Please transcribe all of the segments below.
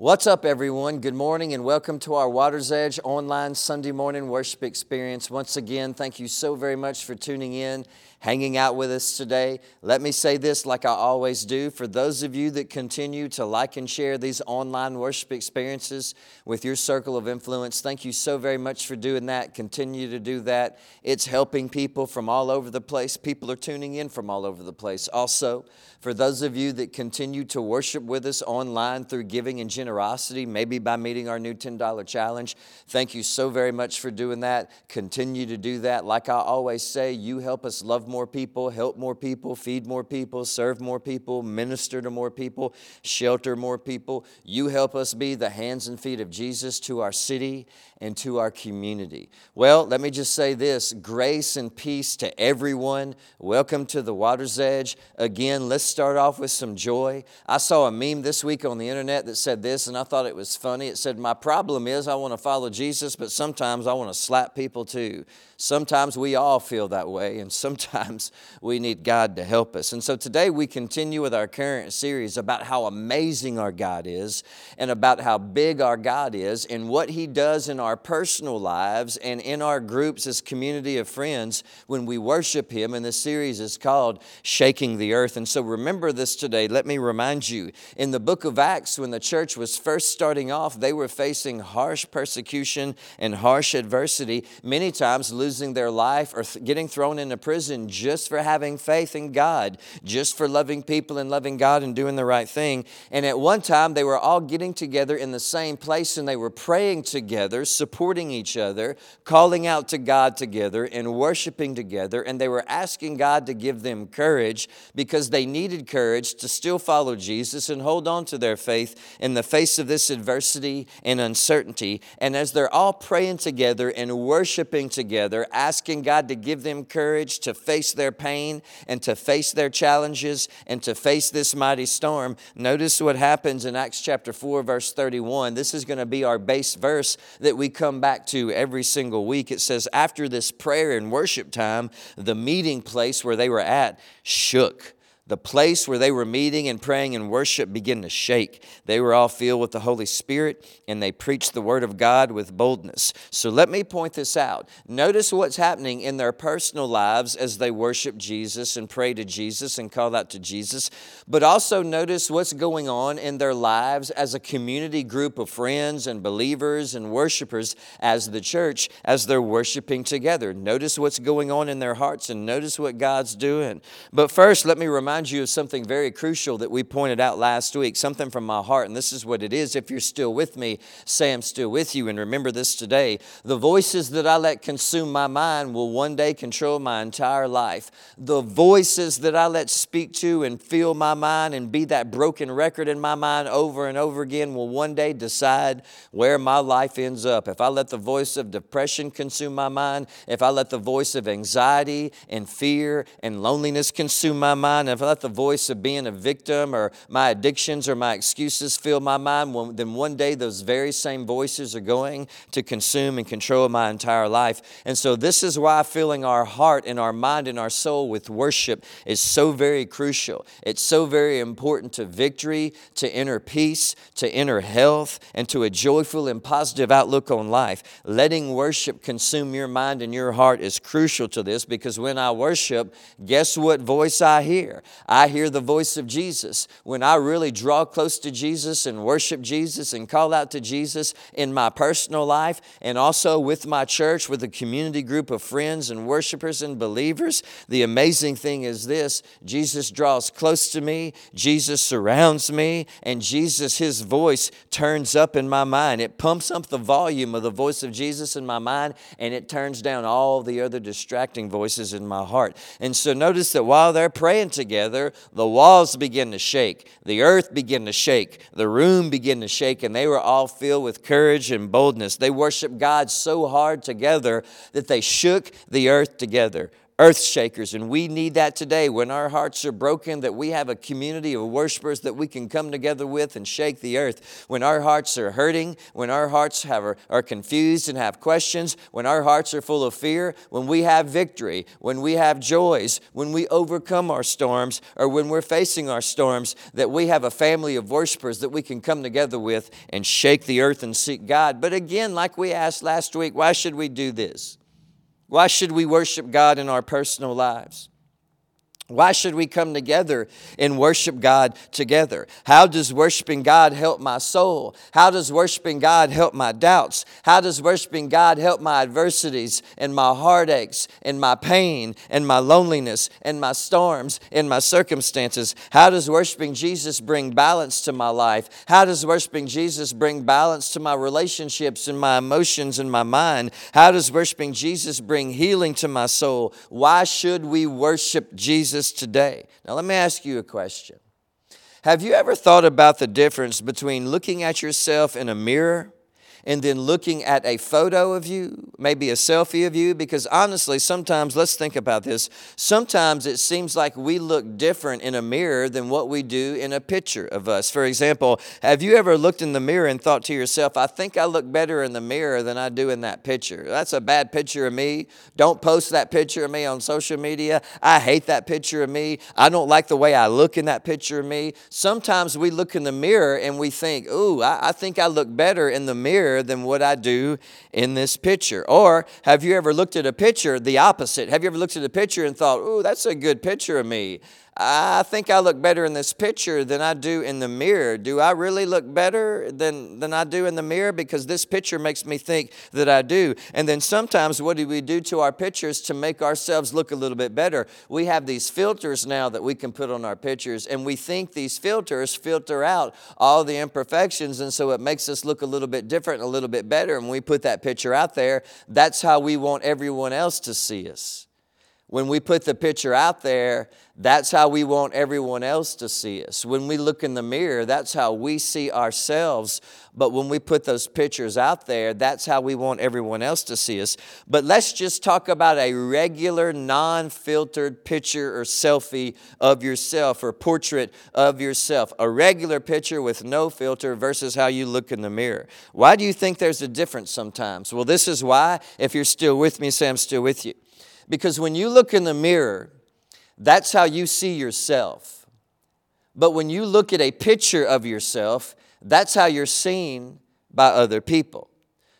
What's up, everyone? Good morning and welcome to our Water's Edge online Sunday morning worship experience. Once again, thank you so very much for tuning in hanging out with us today. Let me say this like I always do. For those of you that continue to like and share these online worship experiences with your circle of influence, thank you so very much for doing that. Continue to do that. It's helping people from all over the place. People are tuning in from all over the place. Also, for those of you that continue to worship with us online through giving and generosity, maybe by meeting our new $10 challenge, thank you so very much for doing that. Continue to do that. Like I always say, you help us love more people, help more people, feed more people, serve more people, minister to more people, shelter more people. You help us be the hands and feet of Jesus to our city and to our community. Well, let me just say this grace and peace to everyone. Welcome to the water's edge. Again, let's start off with some joy. I saw a meme this week on the internet that said this, and I thought it was funny. It said, My problem is I want to follow Jesus, but sometimes I want to slap people too. Sometimes we all feel that way, and sometimes we need God to help us. And so today we continue with our current series about how amazing our God is, and about how big our God is, and what He does in our personal lives and in our groups as community of friends when we worship Him. And this series is called Shaking the Earth. And so remember this today. Let me remind you in the book of Acts, when the church was first starting off, they were facing harsh persecution and harsh adversity, many times losing their life or th- getting thrown into prison just for having faith in God, just for loving people and loving God and doing the right thing. And at one time, they were all getting together in the same place and they were praying together, supporting each other, calling out to God together, and worshiping together. And they were asking God to give them courage because they needed courage to still follow Jesus and hold on to their faith in the face of this adversity and uncertainty. And as they're all praying together and worshiping together, asking God to give them courage to face their pain and to face their challenges and to face this mighty storm, notice what happens in Acts chapter 4, verse 31. This is going to be our base verse that we come back to every single week. It says, After this prayer and worship time, the meeting place where they were at shook the place where they were meeting and praying and worship began to shake. They were all filled with the Holy Spirit and they preached the Word of God with boldness. So let me point this out. Notice what's happening in their personal lives as they worship Jesus and pray to Jesus and call out to Jesus, but also notice what's going on in their lives as a community group of friends and believers and worshipers as the church as they're worshiping together. Notice what's going on in their hearts and notice what God's doing. But first, let me remind remind you of something very crucial that we pointed out last week, something from my heart, and this is what it is. If you're still with me, say I'm still with you, and remember this today. The voices that I let consume my mind will one day control my entire life. The voices that I let speak to and fill my mind and be that broken record in my mind over and over again will one day decide where my life ends up. If I let the voice of depression consume my mind, if I let the voice of anxiety and fear and loneliness consume my mind, if I let the voice of being a victim or my addictions or my excuses fill my mind, then one day those very same voices are going to consume and control my entire life. And so, this is why filling our heart and our mind and our soul with worship is so very crucial. It's so very important to victory, to inner peace, to inner health, and to a joyful and positive outlook on life. Letting worship consume your mind and your heart is crucial to this because when I worship, guess what voice I hear? I hear the voice of Jesus. When I really draw close to Jesus and worship Jesus and call out to Jesus in my personal life and also with my church, with a community group of friends and worshipers and believers, the amazing thing is this Jesus draws close to me, Jesus surrounds me, and Jesus, His voice turns up in my mind. It pumps up the volume of the voice of Jesus in my mind and it turns down all the other distracting voices in my heart. And so notice that while they're praying together, together, the walls began to shake, the earth began to shake, the room began to shake, and they were all filled with courage and boldness. They worshiped God so hard together that they shook the earth together. Earth shakers. And we need that today when our hearts are broken, that we have a community of worshipers that we can come together with and shake the earth. When our hearts are hurting, when our hearts have, are confused and have questions, when our hearts are full of fear, when we have victory, when we have joys, when we overcome our storms, or when we're facing our storms, that we have a family of worshipers that we can come together with and shake the earth and seek God. But again, like we asked last week, why should we do this? Why should we worship God in our personal lives? Why should we come together and worship God together? How does worshiping God help my soul? How does worshiping God help my doubts? How does worshiping God help my adversities and my heartaches and my pain and my loneliness and my storms and my circumstances? How does worshiping Jesus bring balance to my life? How does worshiping Jesus bring balance to my relationships and my emotions and my mind? How does worshiping Jesus bring healing to my soul? Why should we worship Jesus? Jesus today. Now, let me ask you a question. Have you ever thought about the difference between looking at yourself in a mirror and then looking at a photo of you, maybe a selfie of you, because honestly, sometimes, let's think about this. Sometimes it seems like we look different in a mirror than what we do in a picture of us. For example, have you ever looked in the mirror and thought to yourself, I think I look better in the mirror than I do in that picture? That's a bad picture of me. Don't post that picture of me on social media. I hate that picture of me. I don't like the way I look in that picture of me. Sometimes we look in the mirror and we think, ooh, I, I think I look better in the mirror than what I do in this picture? Or have you ever looked at a picture the opposite? Have you ever looked at a picture and thought, oh, that's a good picture of me? I think I look better in this picture than I do in the mirror. Do I really look better than, than I do in the mirror? Because this picture makes me think that I do. And then sometimes, what do we do to our pictures to make ourselves look a little bit better? We have these filters now that we can put on our pictures, and we think these filters filter out all the imperfections, and so it makes us look a little bit different, a little bit better. And we put that picture out there, that's how we want everyone else to see us. When we put the picture out there, that's how we want everyone else to see us. When we look in the mirror, that's how we see ourselves. But when we put those pictures out there, that's how we want everyone else to see us. But let's just talk about a regular, non filtered picture or selfie of yourself or portrait of yourself. A regular picture with no filter versus how you look in the mirror. Why do you think there's a difference sometimes? Well, this is why. If you're still with me, say, I'm still with you. Because when you look in the mirror, that's how you see yourself. But when you look at a picture of yourself, that's how you're seen by other people.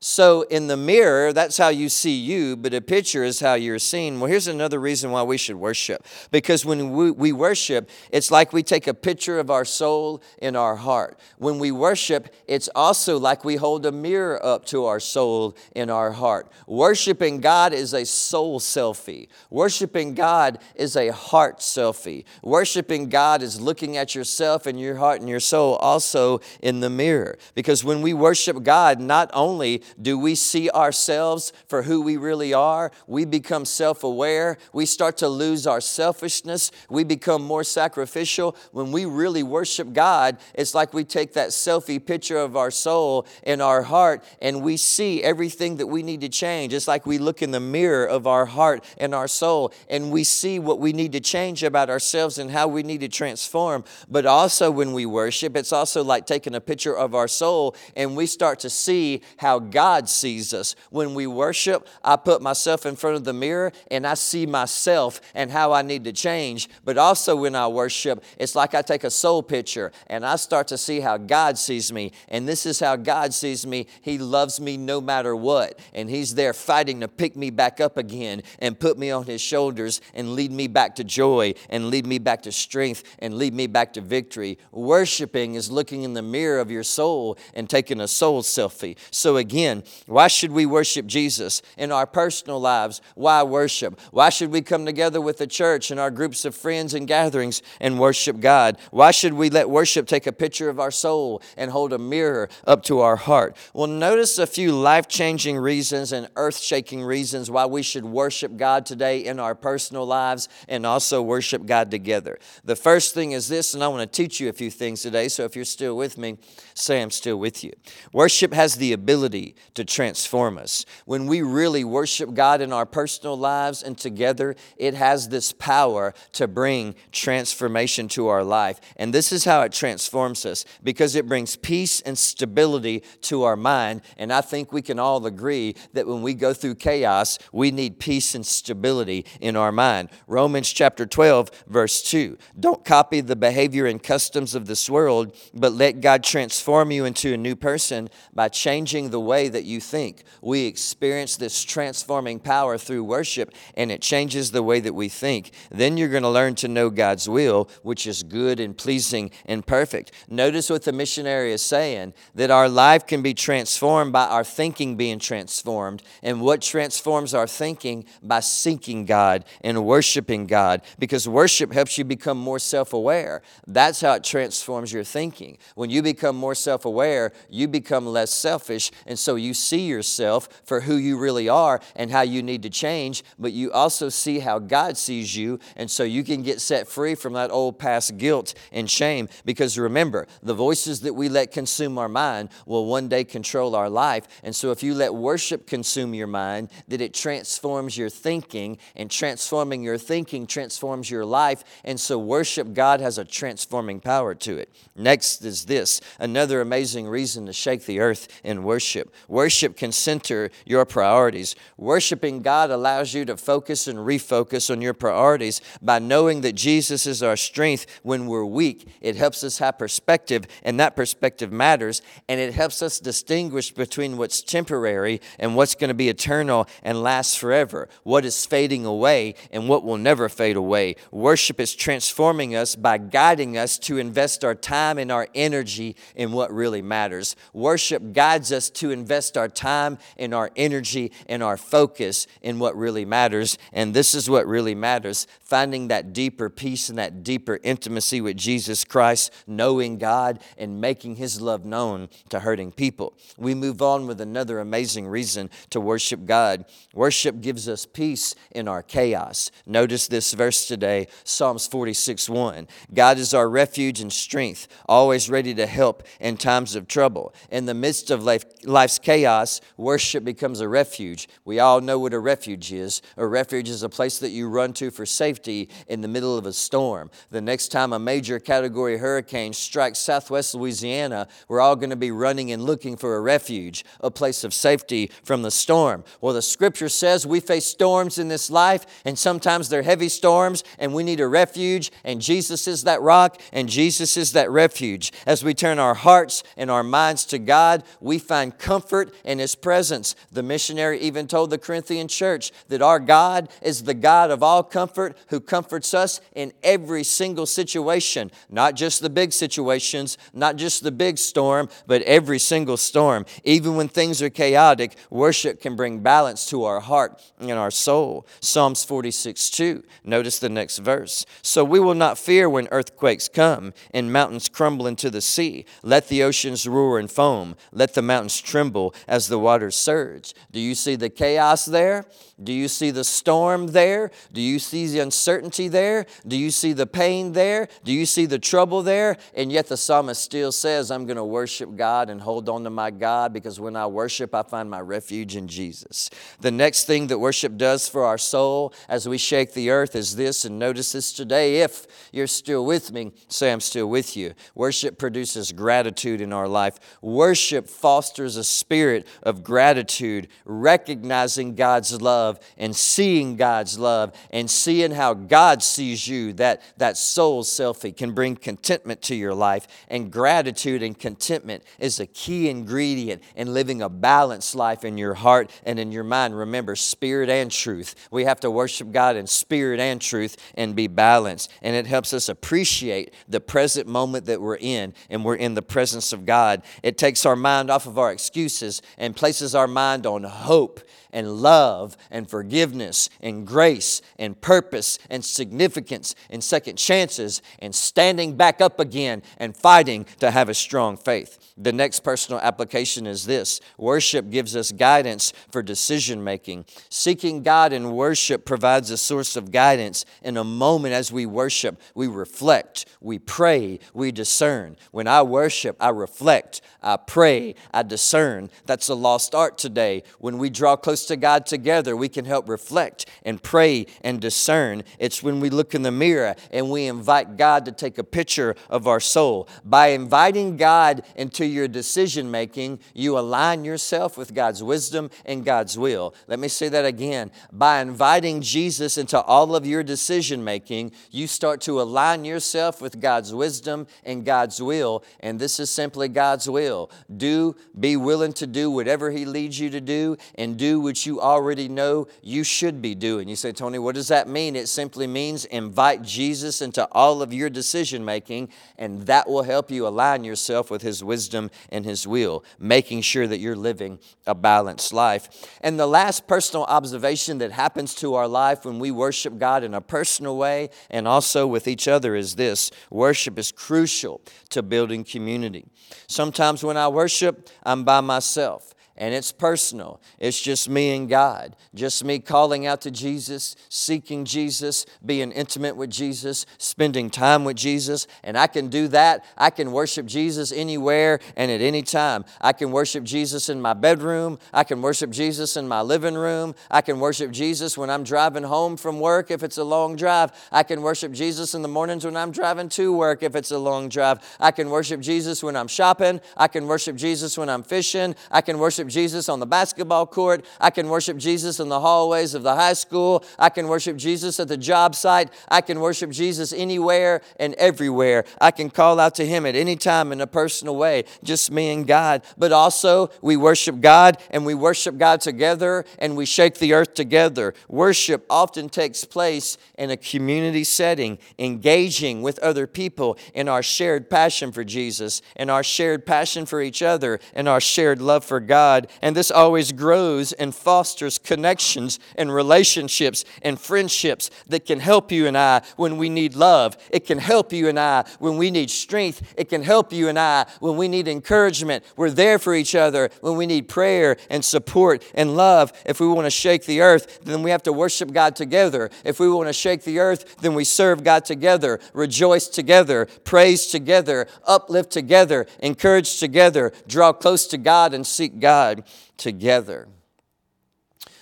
So, in the mirror, that's how you see you, but a picture is how you're seen. Well, here's another reason why we should worship. Because when we, we, worship, it's like we take a picture of our soul in our heart. When we worship, it's also like we hold a mirror up to our soul in our heart. Worshiping God is a soul selfie, worshiping God is a heart selfie. Worshiping God is looking at yourself and your heart and your soul also in the mirror. Because when we worship God, not only do we see ourselves for who we really are? We become self aware. We start to lose our selfishness. We become more sacrificial. When we really worship God, it's like we take that selfie picture of our soul and our heart and we see everything that we need to change. It's like we look in the mirror of our heart and our soul and we see what we need to change about ourselves and how we need to transform. But also, when we worship, it's also like taking a picture of our soul and we start to see how God God sees us. When we worship, I put myself in front of the mirror and I see myself and how I need to change. But also, when I worship, it's like I take a soul picture and I start to see how God sees me. And this is how God sees me. He loves me no matter what. And He's there fighting to pick me back up again and put me on His shoulders and lead me back to joy and lead me back to strength and lead me back to victory. Worshiping is looking in the mirror of your soul and taking a soul selfie. So, again, why should we worship Jesus in our personal lives? Why worship? Why should we come together with the church and our groups of friends and gatherings and worship God? Why should we let worship take a picture of our soul and hold a mirror up to our heart? Well, notice a few life changing reasons and earth shaking reasons why we should worship God today in our personal lives and also worship God together. The first thing is this, and I want to teach you a few things today, so if you're still with me, say I'm still with you. Worship has the ability to transform us. When we really worship God in our personal lives and together, it has this power to bring transformation to our life. And this is how it transforms us because it brings peace and stability to our mind. And I think we can all agree that when we go through chaos, we need peace and stability in our mind. Romans chapter 12, verse 2. Don't copy the behavior and customs of this world, but let God transform you into a new person by changing the way that you think. We experience this transforming power through worship, and it changes the way that we think. Then you're going to learn to know God's will, which is good and pleasing and perfect. Notice what the missionary is saying that our life can be transformed by our thinking being transformed. And what transforms our thinking? By seeking God and worshiping God, because worship helps you become more self aware. That's how it transforms your thinking. When you become more self aware, you become less selfish, and so you see yourself for who you really are and how you need to change, but you also see how God sees you, and so you can get set free from that old past guilt and shame. Because remember, the voices that we let consume our mind will one day control our life. And so if you let worship consume your mind, that it transforms your thinking, and transforming your thinking transforms your life. And so worship God has a transforming power to it. Next is this another amazing reason to shake the earth in worship. Worship can center your priorities. Worshiping God allows you to focus and refocus on your priorities by knowing that Jesus is our strength when we're weak. It helps us have perspective, and that perspective matters, and it helps us distinguish between what's temporary and what's going to be eternal and last forever, what is fading away and what will never fade away. Worship is transforming us by guiding us to invest our time and our energy in what really matters. Worship guides us to invest our time and our energy and our focus in what really matters. And this is what really matters finding that deeper peace and that deeper intimacy with Jesus Christ, knowing God and making His love known to hurting people. We move on with another amazing reason to worship God. Worship gives us peace in our chaos. Notice this verse today Psalms 46 1. God is our refuge and strength, always ready to help in times of trouble. In the midst of life, life's chaos, worship becomes a refuge. We all know what a refuge is. A refuge is a place that you run to for safety in the middle of a storm. The next time a major category hurricane strikes southwest Louisiana, we're all going to be running and looking for a refuge, a place of safety from the storm. Well, the scripture says we face storms in this life, and sometimes they're heavy storms, and we need a refuge, and Jesus is that rock, and Jesus is that refuge. As we turn our hearts and our minds to God, we find comfort in His presence. The missionary even told the Corinthian church that our God is the God of all comfort who comforts us in every single situation, not just the big situations, not just the big storm, but every single storm. Even when things are chaotic, worship can bring balance to our heart and our soul. Psalms 46 2. Notice the next verse. So we will not fear when earthquakes come and mountains crumble into the sea. Let the oceans roar and foam. Let the mountains tremble as the waters surge. Do you see the chaos there? Do you see the storm there? Do you see the uncertainty there? Do you see the pain there? Do you see the trouble there? And yet the psalmist still says, I'm going to worship God and hold on to my God because when I worship, I find my refuge in Jesus. The next thing that worship does for our soul as we shake the earth is this, and notice this today. If you're still with me, say, I'm still with you. Worship produces gratitude in our life. Worship fosters a spirit of gratitude, recognizing God's love love and seeing God's love and seeing how God sees you, that, that soul selfie can bring contentment to your life. And gratitude and contentment is a key ingredient in living a balanced life in your heart and in your mind. Remember, spirit and truth. We have to worship God in spirit and truth and be balanced. And it helps us appreciate the present moment that we're in and we're in the presence of God. It takes our mind off of our excuses and places our mind on hope and love and forgiveness and grace and purpose and significance and second chances and standing back up again and fighting to have a strong faith. The next personal application is this worship gives us guidance for decision making. Seeking God in worship provides a source of guidance. In a moment as we worship, we reflect, we pray, we discern. When I worship, I reflect, I pray, I discern. That's a lost art today. When we draw close to God together, we can help reflect and pray and discern. It's when we look in the mirror and we invite God to take a picture of our soul. By inviting God into your decision making, you align yourself with God's wisdom and God's will. Let me say that again. By inviting Jesus into all of your decision making, you start to align yourself with God's wisdom and God's will. And this is simply God's will. Do, be willing to do whatever He leads you to do and do what you already know you should be doing. You say, Tony, what does that mean? It simply means invite Jesus into all of your decision making, and that will help you align yourself with His wisdom and His will, making sure that you're living a balanced life. And the last personal observation that happens to our life when we worship God in a personal way and also with each other is this worship is crucial to building community. Sometimes when I worship, I'm by myself and it's personal. It's just me and God, just me calling out to Jesus, seeking Jesus, being intimate with Jesus, spending time with Jesus. And I can do that. I can worship Jesus anywhere and at any time. I can worship Jesus in my bedroom. I can worship Jesus in my living room. I can worship Jesus when I'm driving home from work if it's a long drive. I can worship Jesus in the mornings when I'm driving to work if it's a long drive. I can worship Jesus when I'm shopping. I can worship Jesus when I'm fishing. I can worship Jesus on the basketball court. I can worship Jesus in the hallways of the high school. I can worship Jesus at the job site. I can worship Jesus anywhere and everywhere. I can call out to Him at any time in a personal way, just me and God. But also, we worship God and we worship God together and we shake the earth together. Worship often takes place in a community setting, engaging with other people in our shared passion for Jesus, in our shared passion for each other, in our shared love for God and this always grows and fosters connections and relationships and friendships that can help you and I when we need love. It can help you and I when we need strength. It can help you and I when we need encouragement. We're there for each other when we need prayer and support and love. If we want to shake the earth, then we have to worship God together. If we want to shake the earth, then we serve God together, rejoice together, praise together, uplift together, encourage together, draw close to God and seek God together.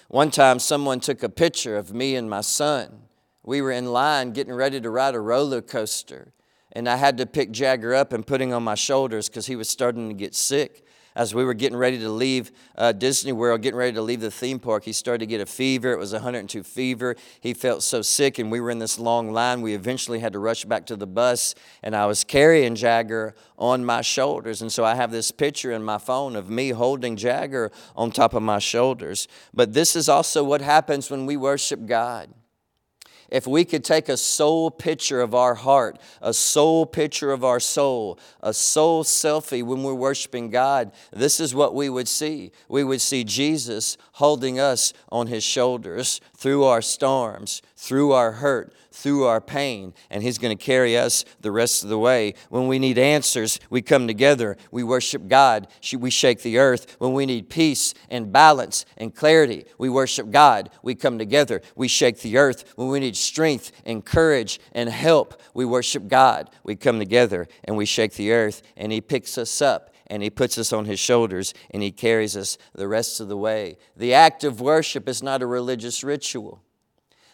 One time, someone took a picture of me and my son. We were in line getting ready to ride a roller coaster, and I had to pick Jagger up and put him on my shoulders because he was starting to get sick as we were getting ready to leave uh, Disney World, getting ready to leave the theme park, he started to get a fever. It was 102 fever. He felt so sick, and we were in this long line. We eventually had to rush back to the bus, and I was carrying Jagger on my shoulders. And so I have this picture in my phone of me holding Jagger on top of my shoulders. But this is also what happens when we worship God. If we could take a soul picture of our heart, a soul picture of our soul, a soul selfie when we're worshiping God, this is what we would see. We would see Jesus holding us on his shoulders through our storms, through our hurt, through our pain, and He's going to carry us the rest of the way. When we need answers, we come together, we worship God, we shake the earth. When we need peace and balance and clarity, we worship God, we come together, we shake the earth. When we need strength and courage and help, we worship God, we come together and we shake the earth, and He picks us up and he puts us on his shoulders and he carries us the rest of the way. The act of worship is not a religious ritual.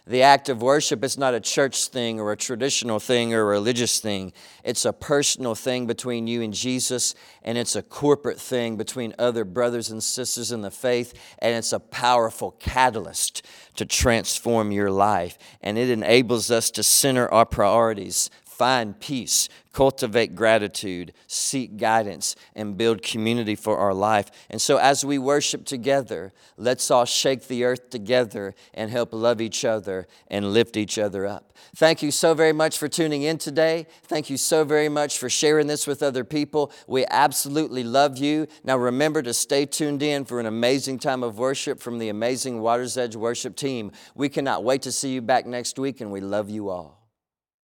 The act of worship is not a church thing or a traditional thing or a religious thing. It's a personal thing between you and Jesus, and it's a corporate thing between other brothers and sisters in the faith, and it's a powerful catalyst to transform your life. And it enables us to center our priorities find peace, cultivate gratitude, seek guidance, and build community for our life. And so, as we worship together, let's all shake the earth together and help love each other and lift each other up. Thank you so very much for tuning in today. Thank you so very much for sharing this with other people. We absolutely love you. Now, remember to stay tuned in for an amazing time of worship from the amazing Water's Edge worship team. We cannot wait to see you back next week, and we love you all.